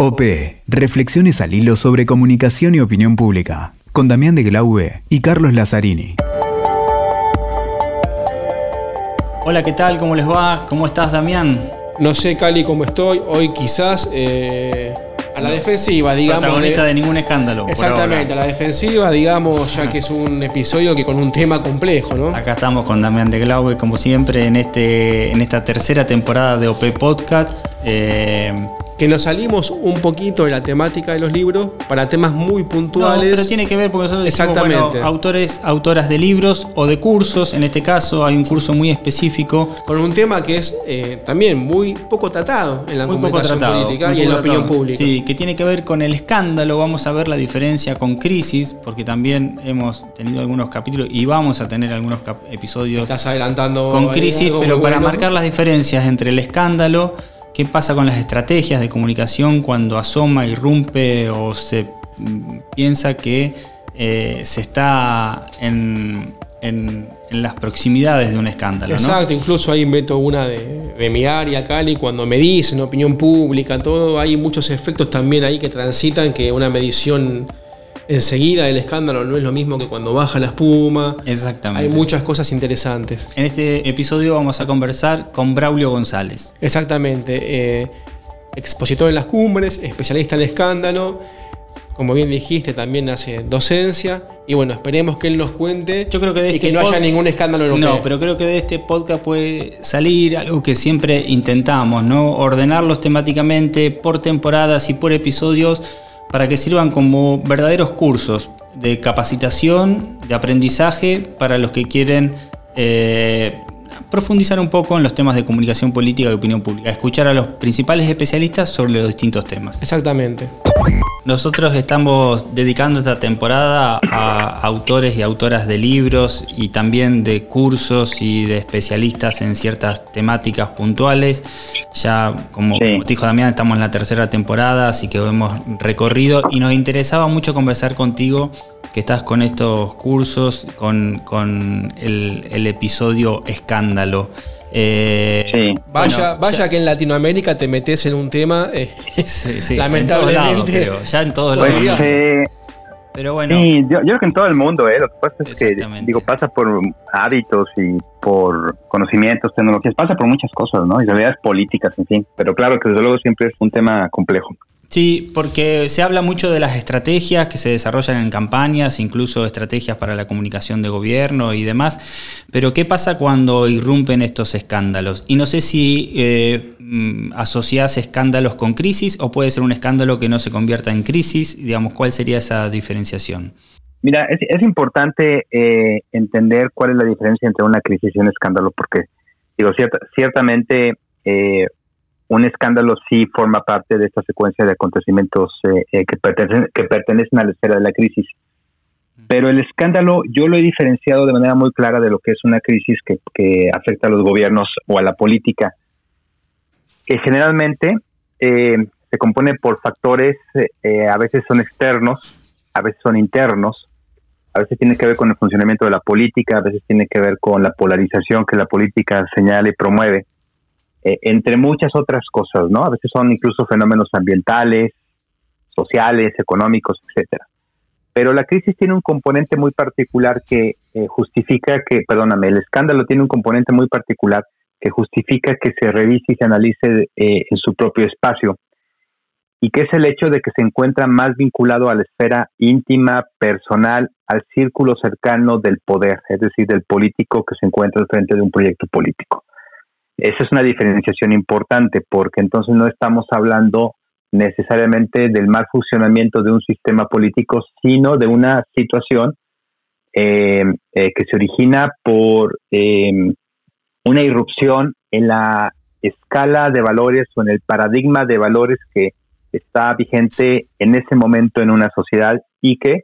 OP, Reflexiones al hilo sobre comunicación y opinión pública, con Damián de Glaube y Carlos Lazzarini. Hola, ¿qué tal? ¿Cómo les va? ¿Cómo estás, Damián? No sé, Cali, cómo estoy. Hoy quizás eh, a la defensiva, digamos. Protagonista de ningún escándalo. Exactamente, a la defensiva, digamos, ya que es un episodio que con un tema complejo, ¿no? Acá estamos con Damián de Glaube, como siempre, en, este, en esta tercera temporada de OP Podcast. Eh, que nos salimos un poquito de la temática de los libros para temas muy puntuales. pero tiene que ver porque nosotros Exactamente. autores, autoras de libros o de cursos, en este caso hay un curso muy específico. Con un tema que es eh, también muy poco tratado en la comunicación política y en la opinión pública. Sí, que tiene que ver con el escándalo, vamos a ver la diferencia con crisis, porque también hemos tenido algunos capítulos y vamos a tener algunos episodios Estás adelantando con crisis, pero para marcar las diferencias entre el escándalo ¿Qué pasa con las estrategias de comunicación cuando asoma, irrumpe o se mm, piensa que eh, se está en, las proximidades de un escándalo? Exacto, incluso ahí invento una de, de, mi área, Cali, cuando me dicen opinión pública, todo, hay muchos efectos también ahí que transitan que una medición enseguida el escándalo no es lo mismo que cuando baja la espuma. Exactamente. Hay muchas cosas interesantes. En este episodio vamos a conversar con Braulio González. Exactamente. Eh, expositor en las cumbres, especialista en escándalo. Como bien dijiste, también hace docencia. Y bueno, esperemos que él nos cuente. Yo creo que de y este que no haya ningún escándalo en No, pero creo que de este podcast puede salir algo que siempre intentamos, ¿no? Ordenarlos temáticamente por temporadas y por episodios para que sirvan como verdaderos cursos de capacitación, de aprendizaje para los que quieren eh, profundizar un poco en los temas de comunicación política y opinión pública, escuchar a los principales especialistas sobre los distintos temas. Exactamente. Nosotros estamos dedicando esta temporada a autores y autoras de libros y también de cursos y de especialistas en ciertas temáticas puntuales. Ya, como, te dijo Damián, estamos en la tercera temporada, así que hemos recorrido y nos interesaba mucho conversar contigo que estás con estos cursos, con, el, episodio Escándalo. Eh, vaya, vaya que en Latinoamérica te metes en un tema, eh, lamentablemente. ya en todos lados. Pues, eh, pero bueno. Sí, yo, creo que en todo el mundo, ¿eh? Lo que pasa es que, digo, pasa por hábitos y por conocimientos, tecnologías, pasa por muchas cosas, ¿no? Y realidades políticas, en fin. Pero claro que desde luego siempre es un tema complejo. Sí, porque se habla mucho de las estrategias que se desarrollan en campañas, incluso estrategias para la comunicación de gobierno y demás, pero ¿qué pasa cuando irrumpen estos escándalos? Y no sé si eh, mm, asocias escándalos con crisis o puede ser un escándalo que no se convierta en crisis, digamos, ¿cuál sería esa diferenciación? Mira, es, importante eh, entender cuál es la diferencia entre una crisis y un escándalo, porque digo, ciertamente eh, un escándalo sí forma parte de esta secuencia de acontecimientos eh, eh, que, pertenecen, que pertenecen a la esfera de la crisis. Pero el escándalo yo lo he diferenciado de manera muy clara de lo que es una crisis que, afecta a los gobiernos o a la política, que generalmente eh, se compone por factores, a veces son externos, a veces son internos, a veces tiene que ver con el funcionamiento de la política, a veces tiene que ver con la polarización que la política señala y promueve eh, entre muchas otras cosas, ¿no? A veces son incluso fenómenos ambientales, sociales, económicos, etcétera. Pero la crisis tiene un componente muy particular que eh, justifica que, perdóname, el escándalo tiene un componente muy particular que justifica que se revise y se analice eh, en su propio espacio y que es el hecho de que se encuentra más vinculado a la esfera íntima, personal, al círculo cercano del poder, es decir, del político que se encuentra al frente de un proyecto político. Esa es una diferenciación importante porque entonces no estamos hablando necesariamente del mal funcionamiento de un sistema político, sino de una situación eh, eh, que se origina por eh, una irrupción en la escala de valores o en el paradigma de valores que está vigente en ese momento en una sociedad y que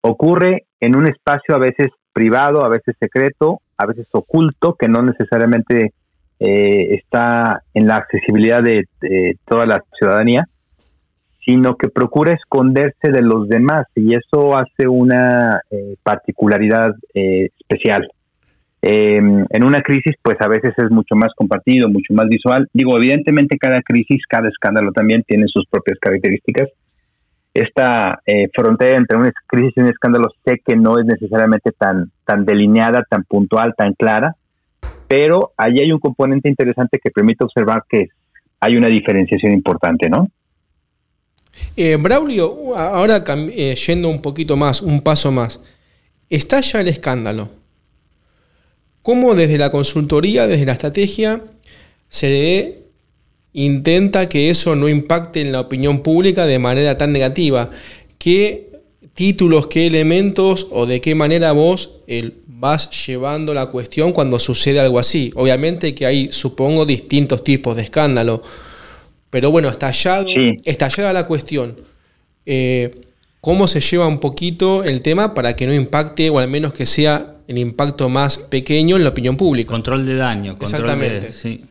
ocurre en un espacio a veces privado, a veces secreto, a veces oculto, que no necesariamente eh, está en la accesibilidad de, toda la ciudadanía, sino que procura esconderse de los demás y eso hace una eh, particularidad eh, especial. Em, en una crisis, pues a veces es mucho más compartido, mucho más visual. Digo, evidentemente cada crisis, cada escándalo también tiene sus propias características. Esta eh, frontera entre una crisis y un escándalo sé que no es necesariamente tan, tan delineada, tan puntual, tan clara, pero ahí hay un componente interesante que permite observar que hay una diferenciación importante, ¿no? Eh, Braulio, ahora eh, yendo un poquito más, un paso más, está ya el escándalo. ¿Cómo desde la consultoría, desde la estrategia, se intenta que eso no impacte en la opinión pública de manera tan negativa? ¿Qué títulos, qué elementos o de qué manera vos vas llevando la cuestión cuando sucede algo así? Obviamente que hay, supongo, distintos tipos de escándalo pero bueno, estallado, estallada la cuestión. Eh, ¿Cómo se lleva un poquito el tema para que no impacte, o al menos que sea el impacto más pequeño en la opinión pública? Control de daño. Exactamente. sí.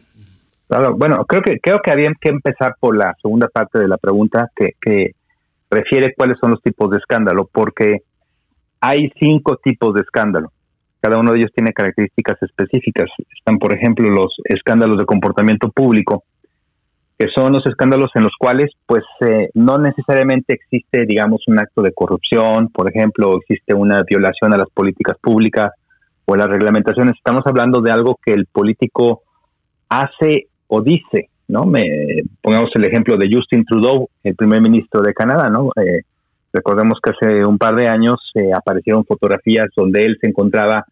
Claro, bueno, creo que creo que había que empezar por la segunda parte de la pregunta que, que refiere cuáles son los tipos de escándalo, porque hay cinco tipos de escándalo. Cada uno de ellos tiene características específicas. Están, por ejemplo, los escándalos de comportamiento público, que son los escándalos en los cuales pues eh, no necesariamente existe, digamos, un acto de corrupción, por ejemplo, existe una violación a las políticas públicas o a las reglamentaciones. Estamos hablando de algo que el político hace o dice, ¿no? Me, pongamos el ejemplo de Justin Trudeau, el primer ministro de Canadá, ¿no? Eh, recordemos que hace un par de años eh, aparecieron fotografías donde él se encontraba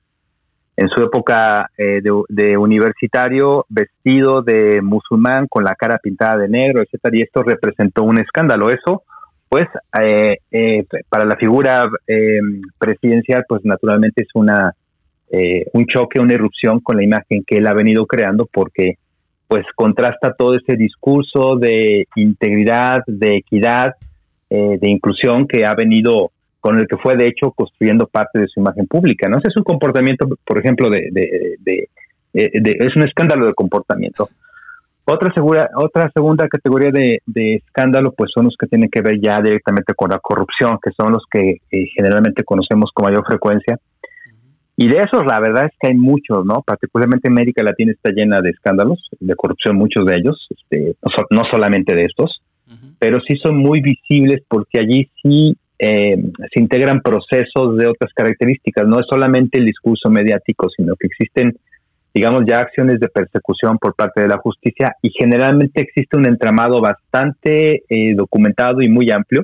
en su época eh, de, universitario vestido de musulmán con la cara pintada de negro, etcétera, y esto representó un escándalo. Eso, pues, eh, para la figura presidencial, pues naturalmente es una un choque, una irrupción con la imagen que él ha venido creando, porque pues contrasta todo ese discurso de integridad, de equidad, de inclusión que ha venido con el que fue de hecho construyendo parte de su imagen pública. ¿no? Ese es un comportamiento, por ejemplo, de, de, es un escándalo de comportamiento. Otra, segura, otra segunda categoría de, escándalo pues son los que tienen que ver ya directamente con la corrupción, que son los que eh, generalmente conocemos con mayor frecuencia. Y de esos la verdad es que hay muchos, ¿no? Particularmente América Latina está llena de escándalos de corrupción, muchos de ellos, este, no, solamente de estos, pero sí son muy visibles porque allí sí eh, se integran procesos de otras características. No es solamente el discurso mediático, sino que existen, digamos, ya acciones de persecución por parte de la justicia y generalmente existe un entramado bastante eh, documentado y muy amplio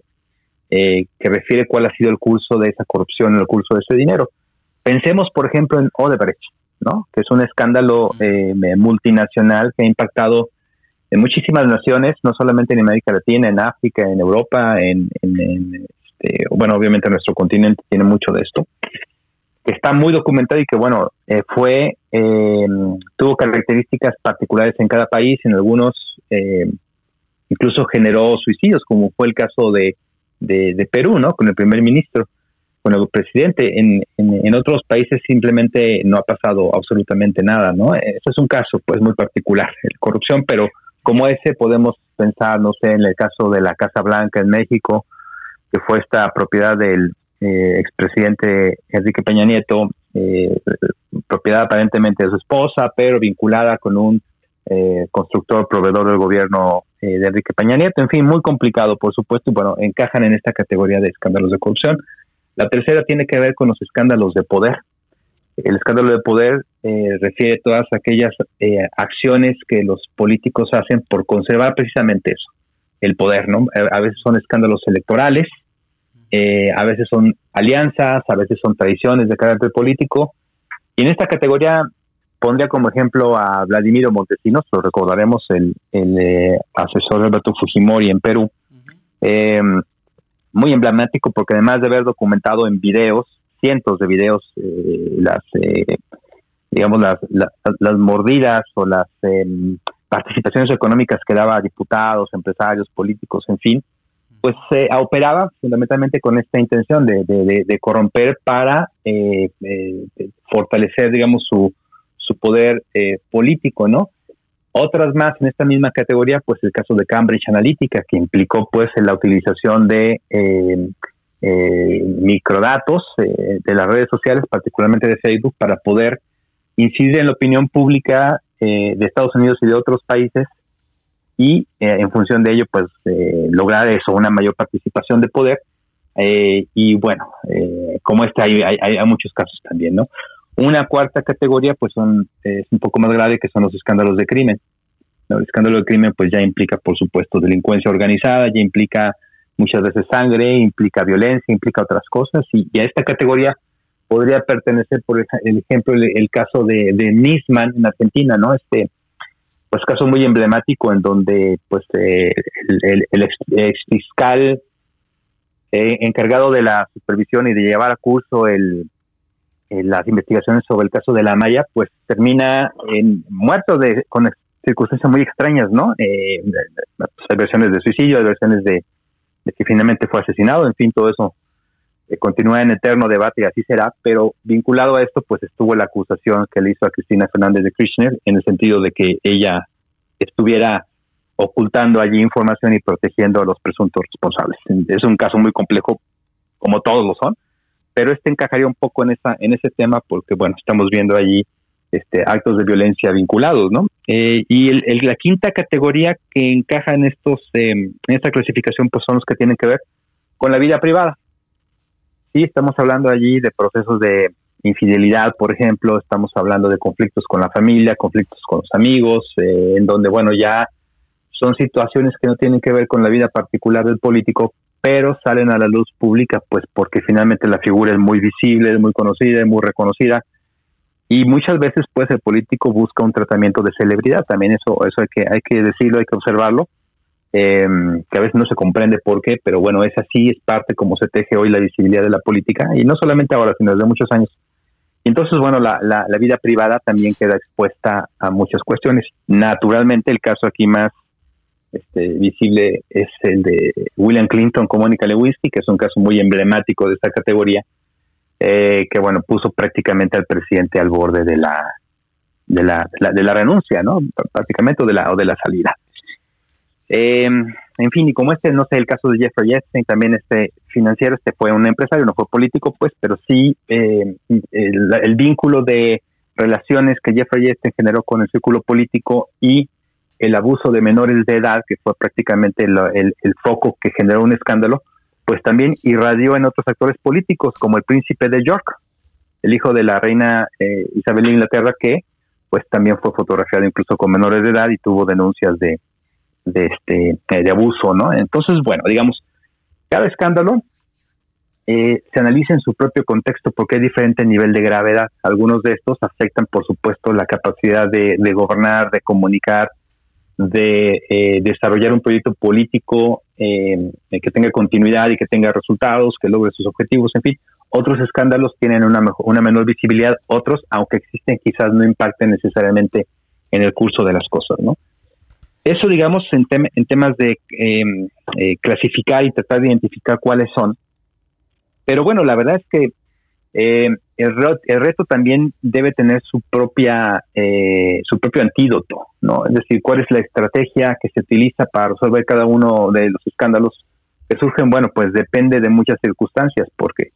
eh, que refiere cuál ha sido el curso de esa corrupción, el curso de ese dinero. Pensemos, por ejemplo, en Odebrecht, ¿no? que es un escándalo multinacional que ha impactado en muchísimas naciones, no solamente en América Latina, en África, en Europa, en, este, bueno, obviamente nuestro continente tiene mucho de esto, que está muy documentado y que, bueno, eh, fue, eh, tuvo características particulares en cada país, en algunos eh, incluso generó suicidios, como fue el caso de, de, Perú, ¿no? Con el primer ministro, con el presidente. En, en, otros países simplemente no ha pasado absolutamente nada, ¿no? Eso es un caso, pues, muy particular, la corrupción, pero como ese podemos pensar, no sé, en el caso de la Casa Blanca en México, que fue esta propiedad del eh, expresidente Enrique Peña Nieto, eh, propiedad aparentemente de su esposa, pero vinculada con un eh, constructor, proveedor del gobierno de Enrique Peña Nieto. En fin, muy complicado, por supuesto, y bueno, encajan en esta categoría de escándalos de corrupción. La tercera tiene que ver con los escándalos de poder. El escándalo de poder refiere a todas aquellas acciones que los políticos hacen por conservar precisamente eso, el poder, ¿no? A veces son escándalos electorales, eh, a veces son alianzas, a veces son tradiciones de carácter político. Y en esta categoría pondría como ejemplo a Vladimiro Montesinos, lo recordaremos, el, el eh, asesor Alberto Fujimori en Perú. Eh, muy emblemático porque además de haber documentado en videos, cientos de videos, las, digamos, las, las, mordidas o las em, participaciones económicas que daba a diputados, empresarios, políticos, en fin, pues se operaba fundamentalmente con esta intención de, de, corromper para eh, eh, fortalecer, digamos, su, su poder eh, político, ¿no? Otras más en esta misma categoría, pues el caso de Cambridge Analytica, que implicó pues la utilización de microdatos de las redes sociales, particularmente de Facebook, para poder incidir en la opinión pública de Estados Unidos y de otros países y en función de ello, pues lograr eso, una mayor participación de poder. y bueno, como este hay, hay, muchos casos también, ¿no? Una cuarta categoría, pues son, es un poco más grave, que son los escándalos de crimen. El escándalo de crimen, pues ya implica, por supuesto, delincuencia organizada, ya implica muchas veces sangre, implica violencia, implica otras cosas, y, a esta categoría podría pertenecer, por ejemplo, el, caso de, Nisman en Argentina, ¿no? Este, pues caso muy emblemático en donde, pues, eh, el, ex, fiscal eh, encargado de la supervisión y de llevar a curso el, las investigaciones sobre el caso de la Maya, pues termina en muerto de, con circunstancias muy extrañas, ¿no? Eh, hay versiones de suicidio, hay versiones de, que finalmente fue asesinado, en fin, todo eso eh, continúa en eterno debate y así será, pero vinculado a esto, pues estuvo la acusación que le hizo a Cristina Fernández de Kirchner en el sentido de que ella estuviera ocultando allí información y protegiendo a los presuntos responsables. Es un caso muy complejo, como todos lo son, pero este encajaría un poco en esa en ese tema porque bueno estamos viendo allí este actos de violencia vinculados no eh, y el, la quinta categoría que encaja en estos em, en esta clasificación pues son los que tienen que ver con la vida privada. Sí estamos hablando allí de procesos de infidelidad por ejemplo estamos hablando de conflictos con la familia conflictos con los amigos eh, en donde bueno ya son situaciones que no tienen que ver con la vida particular del político, pero salen a la luz pública, pues porque finalmente la figura es muy visible, es muy conocida, es muy reconocida, y muchas veces pues el político busca un tratamiento de celebridad, también eso, eso hay que, hay que decirlo, hay que observarlo, em, que a veces no se comprende por qué, pero bueno, es así, es parte como se teje hoy la visibilidad de la política, y no solamente ahora, sino desde muchos años. Y entonces, bueno, la, la, la vida privada también queda expuesta a muchas cuestiones. Naturalmente, el caso aquí más este, visible es el de William Clinton con Mónica Lewinsky, que es un caso muy emblemático de esta categoría, eh, que bueno, puso prácticamente al presidente al borde de la de la, de la, renuncia, ¿no? Prácticamente o de la, o de la salida. Eh, en fin, y como este, no sé, el caso de Jeffrey Epstein, también este financiero, este fue un empresario, no fue político, pues, pero sí eh, el, el, vínculo de relaciones que Jeffrey Epstein generó con el círculo político y el abuso de menores de edad, que fue prácticamente el, el, foco que generó un escándalo, pues también irradió en otros actores políticos, como el príncipe de York, el hijo de la reina eh, Isabel de Inglaterra, que pues también fue fotografiado incluso con menores de edad y tuvo denuncias de, de, este, eh, de abuso, ¿no? Entonces, bueno, digamos, cada escándalo eh, se analiza en su propio contexto porque hay diferente nivel de gravedad. Algunos de estos afectan, por supuesto, la capacidad de, de gobernar, de comunicar, de eh, desarrollar un proyecto político eh, que tenga continuidad y que tenga resultados, que logre sus objetivos, en fin. Otros escándalos tienen una, mejor, una menor visibilidad, otros, aunque existen, quizás no impacten necesariamente en el curso de las cosas, ¿no? Eso, digamos, en, en temas de em, eh, clasificar y tratar de identificar cuáles son. Pero bueno, la verdad es que eh, el, el, reto también debe tener su propia eh, su propio antídoto, ¿no? Es decir, cuál es la estrategia que se utiliza para resolver cada uno de los escándalos que surgen. Bueno, pues depende de muchas circunstancias, porque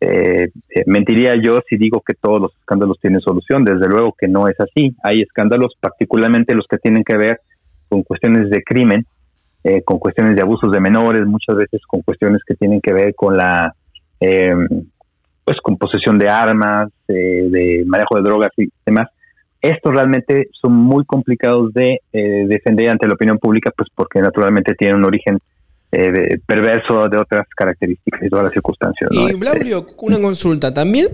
eh, eh, mentiría yo si digo que todos los escándalos tienen solución. Desde luego que no es así. Hay escándalos, particularmente los que tienen que ver con cuestiones de crimen, con cuestiones de abusos de menores, muchas veces con cuestiones que tienen que ver con la pues con posesión de armas, eh, de manejo de drogas y demás. Estos realmente son muy complicados de eh, defender ante la opinión pública, pues porque naturalmente tienen un origen eh, perverso de otras características y todas las circunstancias. Y Blaulio, una consulta. ¿También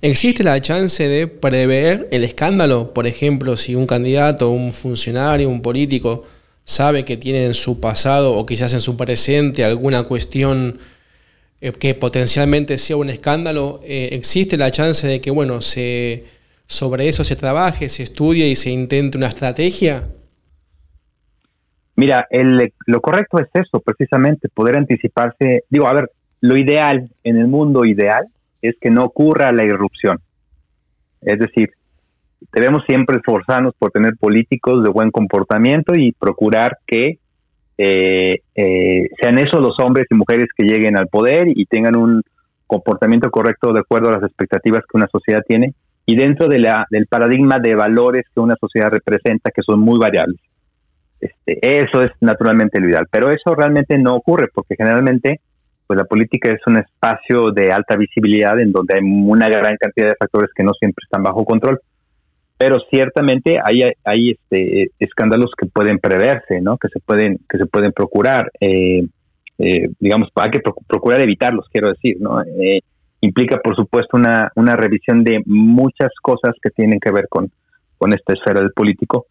existe la chance de prever el escándalo? Por ejemplo, si un candidato, un funcionario, un político sabe que tiene en su pasado o quizás en su presente alguna cuestión eh, que potencialmente sea un escándalo, eh, existe la chance de que, bueno, se, sobre eso se trabaje, se estudie y se intente una estrategia? Mira, lo correcto es eso, precisamente, poder anticiparse. Digo, a ver, lo ideal en el mundo ideal es que no ocurra la irrupción. Es decir, debemos siempre esforzarnos por tener políticos de buen comportamiento y procurar que eh, eh, sean esos los hombres y mujeres que lleguen al poder y tengan un comportamiento correcto de acuerdo a las expectativas que una sociedad tiene y dentro del paradigma de valores que una sociedad representa, que son muy variables. Este, eso es naturalmente lo ideal, pero eso realmente no ocurre porque generalmente pues la política es un espacio de alta visibilidad en donde hay una gran cantidad de factores que no siempre están bajo control. Pero ciertamente hay, hay este, escándalos que pueden preverse, ¿no? que se pueden que se pueden procurar. Eh, eh, digamos, hay que procurar evitarlos, quiero decir. ¿no? Eh, implica, por supuesto, una, una revisión de muchas cosas que tienen que ver con, con esta esfera del político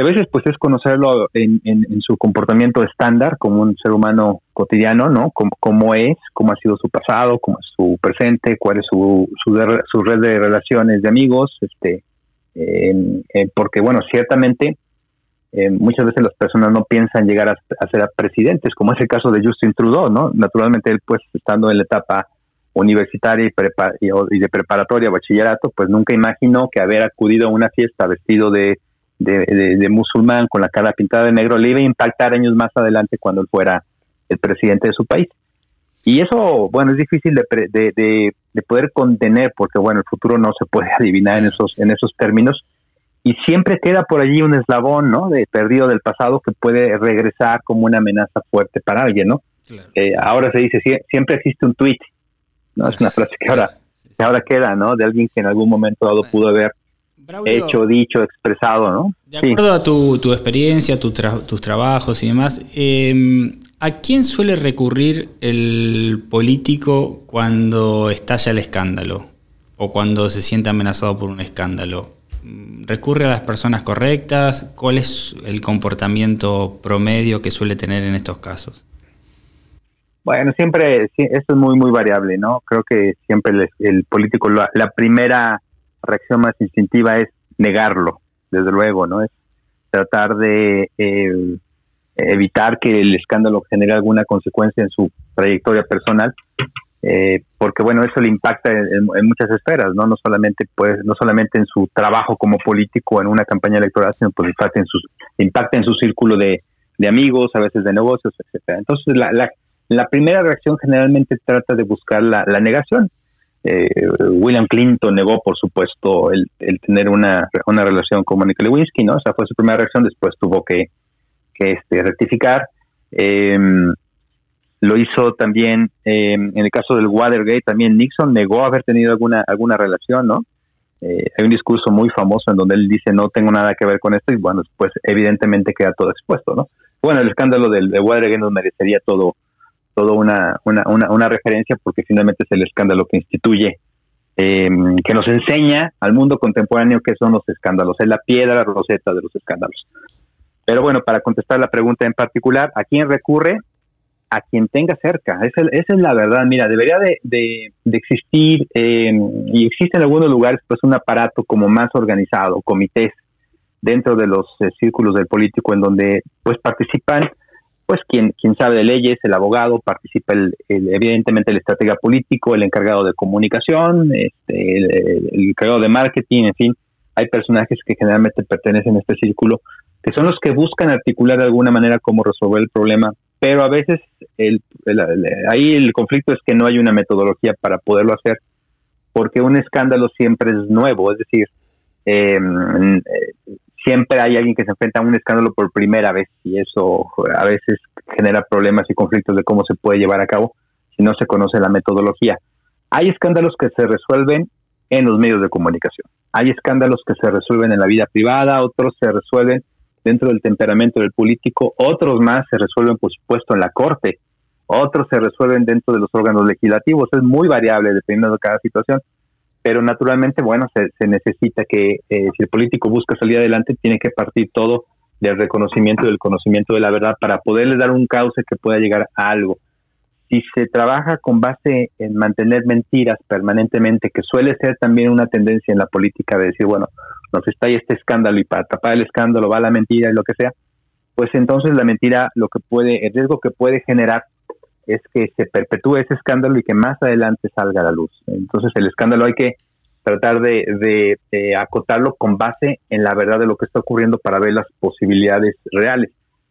a veces pues es conocerlo en, su comportamiento estándar como un ser humano cotidiano, ¿no? Cómo, es, cómo ha sido su pasado, cómo es su presente, cuál es su, su, red de relaciones de amigos, este, porque bueno, ciertamente eh, muchas veces las personas no piensan llegar a, ser presidentes, como es el caso de Justin Trudeau, ¿no? Naturalmente él pues estando en la etapa universitaria y, y de preparatoria, bachillerato, pues nunca imaginó que haber acudido a una fiesta vestido de de, musulmán con la cara pintada de negro le iba a impactar años más adelante cuando él fuera el presidente de su país. Y eso, bueno, es difícil de, de, poder contener porque, bueno, el futuro no se puede adivinar en esos, en esos términos. Y siempre queda por allí un eslabón, ¿no? De perdido del pasado que puede regresar como una amenaza fuerte para alguien, ¿no? Eh, ahora se dice, siempre existe un tweet, ¿no? Es una frase que ahora, que ahora queda, ¿no? De alguien que en algún momento dado pudo haber hecho, dicho, expresado, ¿no? De acuerdo a tu, tu experiencia, tus trabajos y demás, em, ¿a quién suele recurrir el político cuando estalla el escándalo o cuando se siente amenazado por un escándalo? ¿Recurre a las personas correctas? ¿Cuál es el comportamiento promedio que suele tener en estos casos? Bueno, siempre, esto es muy, muy variable, ¿no? Creo que siempre el, político, la primera reacción más instintiva es negarlo, desde luego, ¿no? Es tratar de eh, evitar que el escándalo genere alguna consecuencia en su trayectoria personal, eh, porque bueno, eso le impacta en, muchas esferas, ¿no? No solamente pues, no solamente en su trabajo como político en una campaña electoral, sino pues impacta en su, impacta en su círculo de, amigos, a veces de negocios, etcétera. Entonces la, la, la primera reacción generalmente trata de buscar la, la negación eh, William Clinton negó, por supuesto, el, tener una, una, relación con Monica Lewinsky, ¿no? Esa fue su primera reacción, después tuvo que, que este, rectificar. Em, lo hizo también em, en el caso del Watergate, también Nixon negó haber tenido alguna, alguna relación, ¿no? Eh, hay un discurso muy famoso en donde él dice no tengo nada que ver con esto y bueno, pues evidentemente queda todo expuesto, ¿no? Bueno, el escándalo del, de Watergate nos merecería todo todo una, una, una, referencia porque finalmente es el escándalo que instituye, em, que nos enseña al mundo contemporáneo qué son los escándalos, es la piedra roseta de los escándalos. Pero bueno, para contestar la pregunta en particular, ¿a quién recurre? A quien tenga cerca. Esa, esa es la verdad. Mira, debería de, de, existir, em, y existe en algunos lugares, pues un aparato como más organizado, comités dentro de los eh, círculos del político en donde pues participan pues quien, quien sabe de leyes, el abogado, participa el, evidentemente el estratega político, el encargado de comunicación, este, el, encargado de marketing, en fin, hay personajes que generalmente pertenecen a este círculo, que son los que buscan articular de alguna manera cómo resolver el problema, pero a veces el, ahí el conflicto es que no hay una metodología para poderlo hacer, porque un escándalo siempre es nuevo, es decir, eh, siempre hay alguien que se enfrenta a un escándalo por primera vez y eso a veces genera problemas y conflictos de cómo se puede llevar a cabo si no se conoce la metodología. Hay escándalos que se resuelven en los medios de comunicación. Hay escándalos que se resuelven en la vida privada, otros se resuelven dentro del temperamento del político, otros más se resuelven, por supuesto, en la corte, otros se resuelven dentro de los órganos legislativos. Es muy variable dependiendo de cada situación pero naturalmente, bueno, se, necesita que eh, si el político busca salir adelante, tiene que partir todo del reconocimiento del conocimiento de la verdad para poderle dar un cauce que pueda llegar a algo. Si se trabaja con base en mantener mentiras permanentemente, que suele ser también una tendencia en la política de decir, bueno, nos está ahí este escándalo y para tapar el escándalo va la mentira y lo que sea, pues entonces la mentira, lo que puede, el riesgo que puede generar es que se perpetúe ese escándalo y que más adelante salga a la luz. Entonces el escándalo hay que tratar de, acotarlo con base en la verdad de lo que está ocurriendo para ver las posibilidades reales.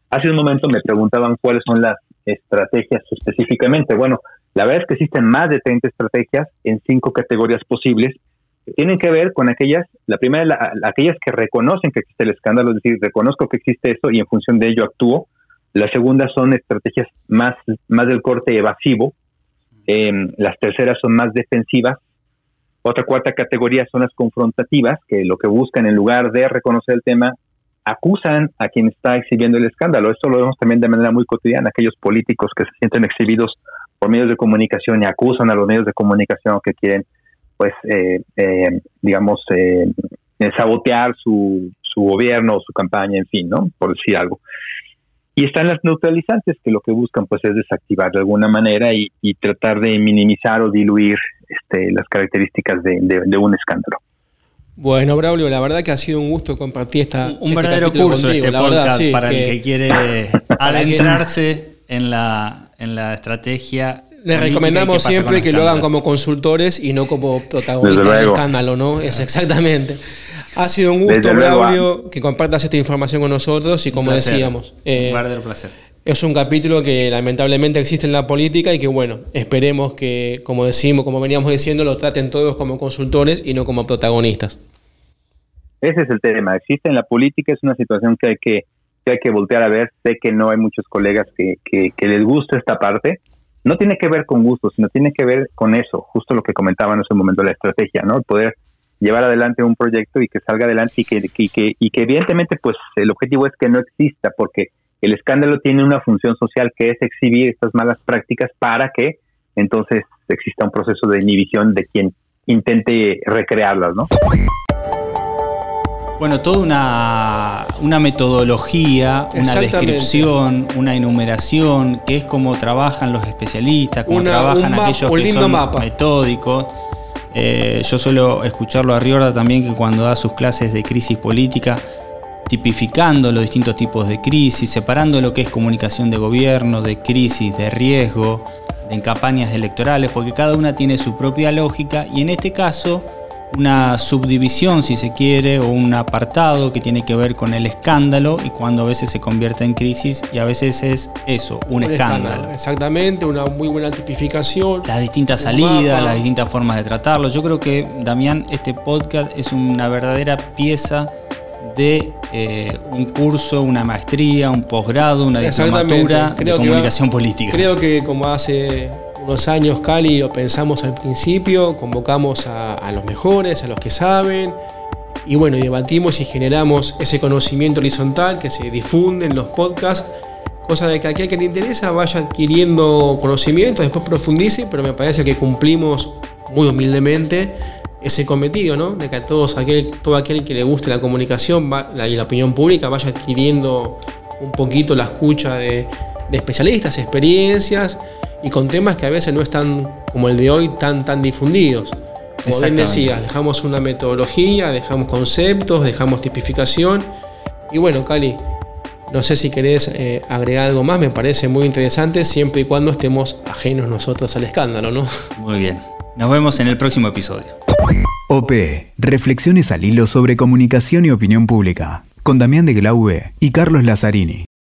Hace un momento me preguntaban cuáles son las estrategias específicamente. Bueno, la verdad es que existen más de 30 estrategias en cinco categorías posibles tienen que ver con aquellas, la primera, aquellas que reconocen que existe el escándalo, es decir, reconozco que existe eso y en función de ello actúo. La segunda son estrategias más, más del corte evasivo. Em, las terceras son más defensivas. Otra cuarta categoría son las confrontativas, que lo que buscan en lugar de reconocer el tema, acusan a quien está exhibiendo el escándalo. Esto lo vemos también de manera muy cotidiana, aquellos políticos que se sienten exhibidos por medios de comunicación y acusan a los medios de comunicación que quieren pues, eh, eh, digamos, eh, sabotear su, su gobierno o su campaña, en fin, ¿no? Por decir algo. Y están las neutralizantes, que lo que buscan pues es desactivar de alguna manera y, tratar de minimizar o diluir este, las características de, un escándalo. Bueno, Braulio, la verdad que ha sido un gusto compartir esta. Un, este verdadero curso este podcast para el que quiere adentrarse en la, en la estrategia les recomendamos siempre que lo hagan como consultores y no como protagonistas del escándalo, ¿no? Es exactamente. Ha sido un gusto, Braulio, que compartas esta información con nosotros y como decíamos. Eh, un placer. Es un capítulo que lamentablemente existe en la política y que, bueno, esperemos que, como decimos, como veníamos diciendo, lo traten todos como consultores y no como protagonistas. Ese es el tema. Existe en la política, es una situación que hay que, hay que voltear a ver. Sé que no hay muchos colegas que, que les guste esta parte, no tiene que ver con gusto, sino tiene que ver con eso, justo lo que comentaba en ese momento, la estrategia, ¿no? poder llevar adelante un proyecto y que salga adelante y que, y que, y que evidentemente pues el objetivo es que no exista, porque el escándalo tiene una función social que es exhibir estas malas prácticas para que entonces exista un proceso de inhibición de quien intente recrearlas, ¿no? Bueno, toda una, metodología, una descripción, una enumeración, que es como trabajan los especialistas, cómo trabajan aquellos que son metódicos. Eh, yo suelo escucharlo a Riorda también que cuando da sus clases de crisis política, tipificando los distintos tipos de crisis, separando lo que es comunicación de gobierno, de crisis, de riesgo, de campañas electorales, porque cada una tiene su propia lógica y en este caso una subdivisión, si se quiere, o un apartado que tiene que ver con el escándalo y cuando a veces se convierte en crisis y a veces es eso, un, escándalo. Exactamente, una muy buena tipificación. Las distintas salidas, las distintas formas de tratarlo. Yo creo que, Damián, este podcast es una verdadera pieza de eh, un curso, una maestría, un posgrado, una diplomatura de comunicación política. Creo que como hace unos años Cali lo pensamos al principio, convocamos a, los mejores, a los que saben, y bueno, debatimos y generamos ese conocimiento horizontal que se difunde en los podcasts, cosa de que aquel que le interesa vaya adquiriendo conocimiento, después profundice, pero me parece que cumplimos muy humildemente ese cometido, ¿no? De que a todos aquel, todo aquel que le guste la comunicación y la opinión pública vaya adquiriendo un poquito la escucha de, de especialistas, experiencias y con temas que a veces no están, como el de hoy, tan, tan difundidos. Como bien decías, dejamos una metodología, dejamos conceptos, dejamos tipificación. Y bueno, Cali, no sé si querés eh, agregar algo más, me parece muy interesante, siempre y cuando estemos ajenos nosotros al escándalo, ¿no? Muy bien. Nos vemos en el próximo episodio. OP, Reflexiones al hilo sobre comunicación y opinión pública, con Damián de Glaube y Carlos Lazzarini.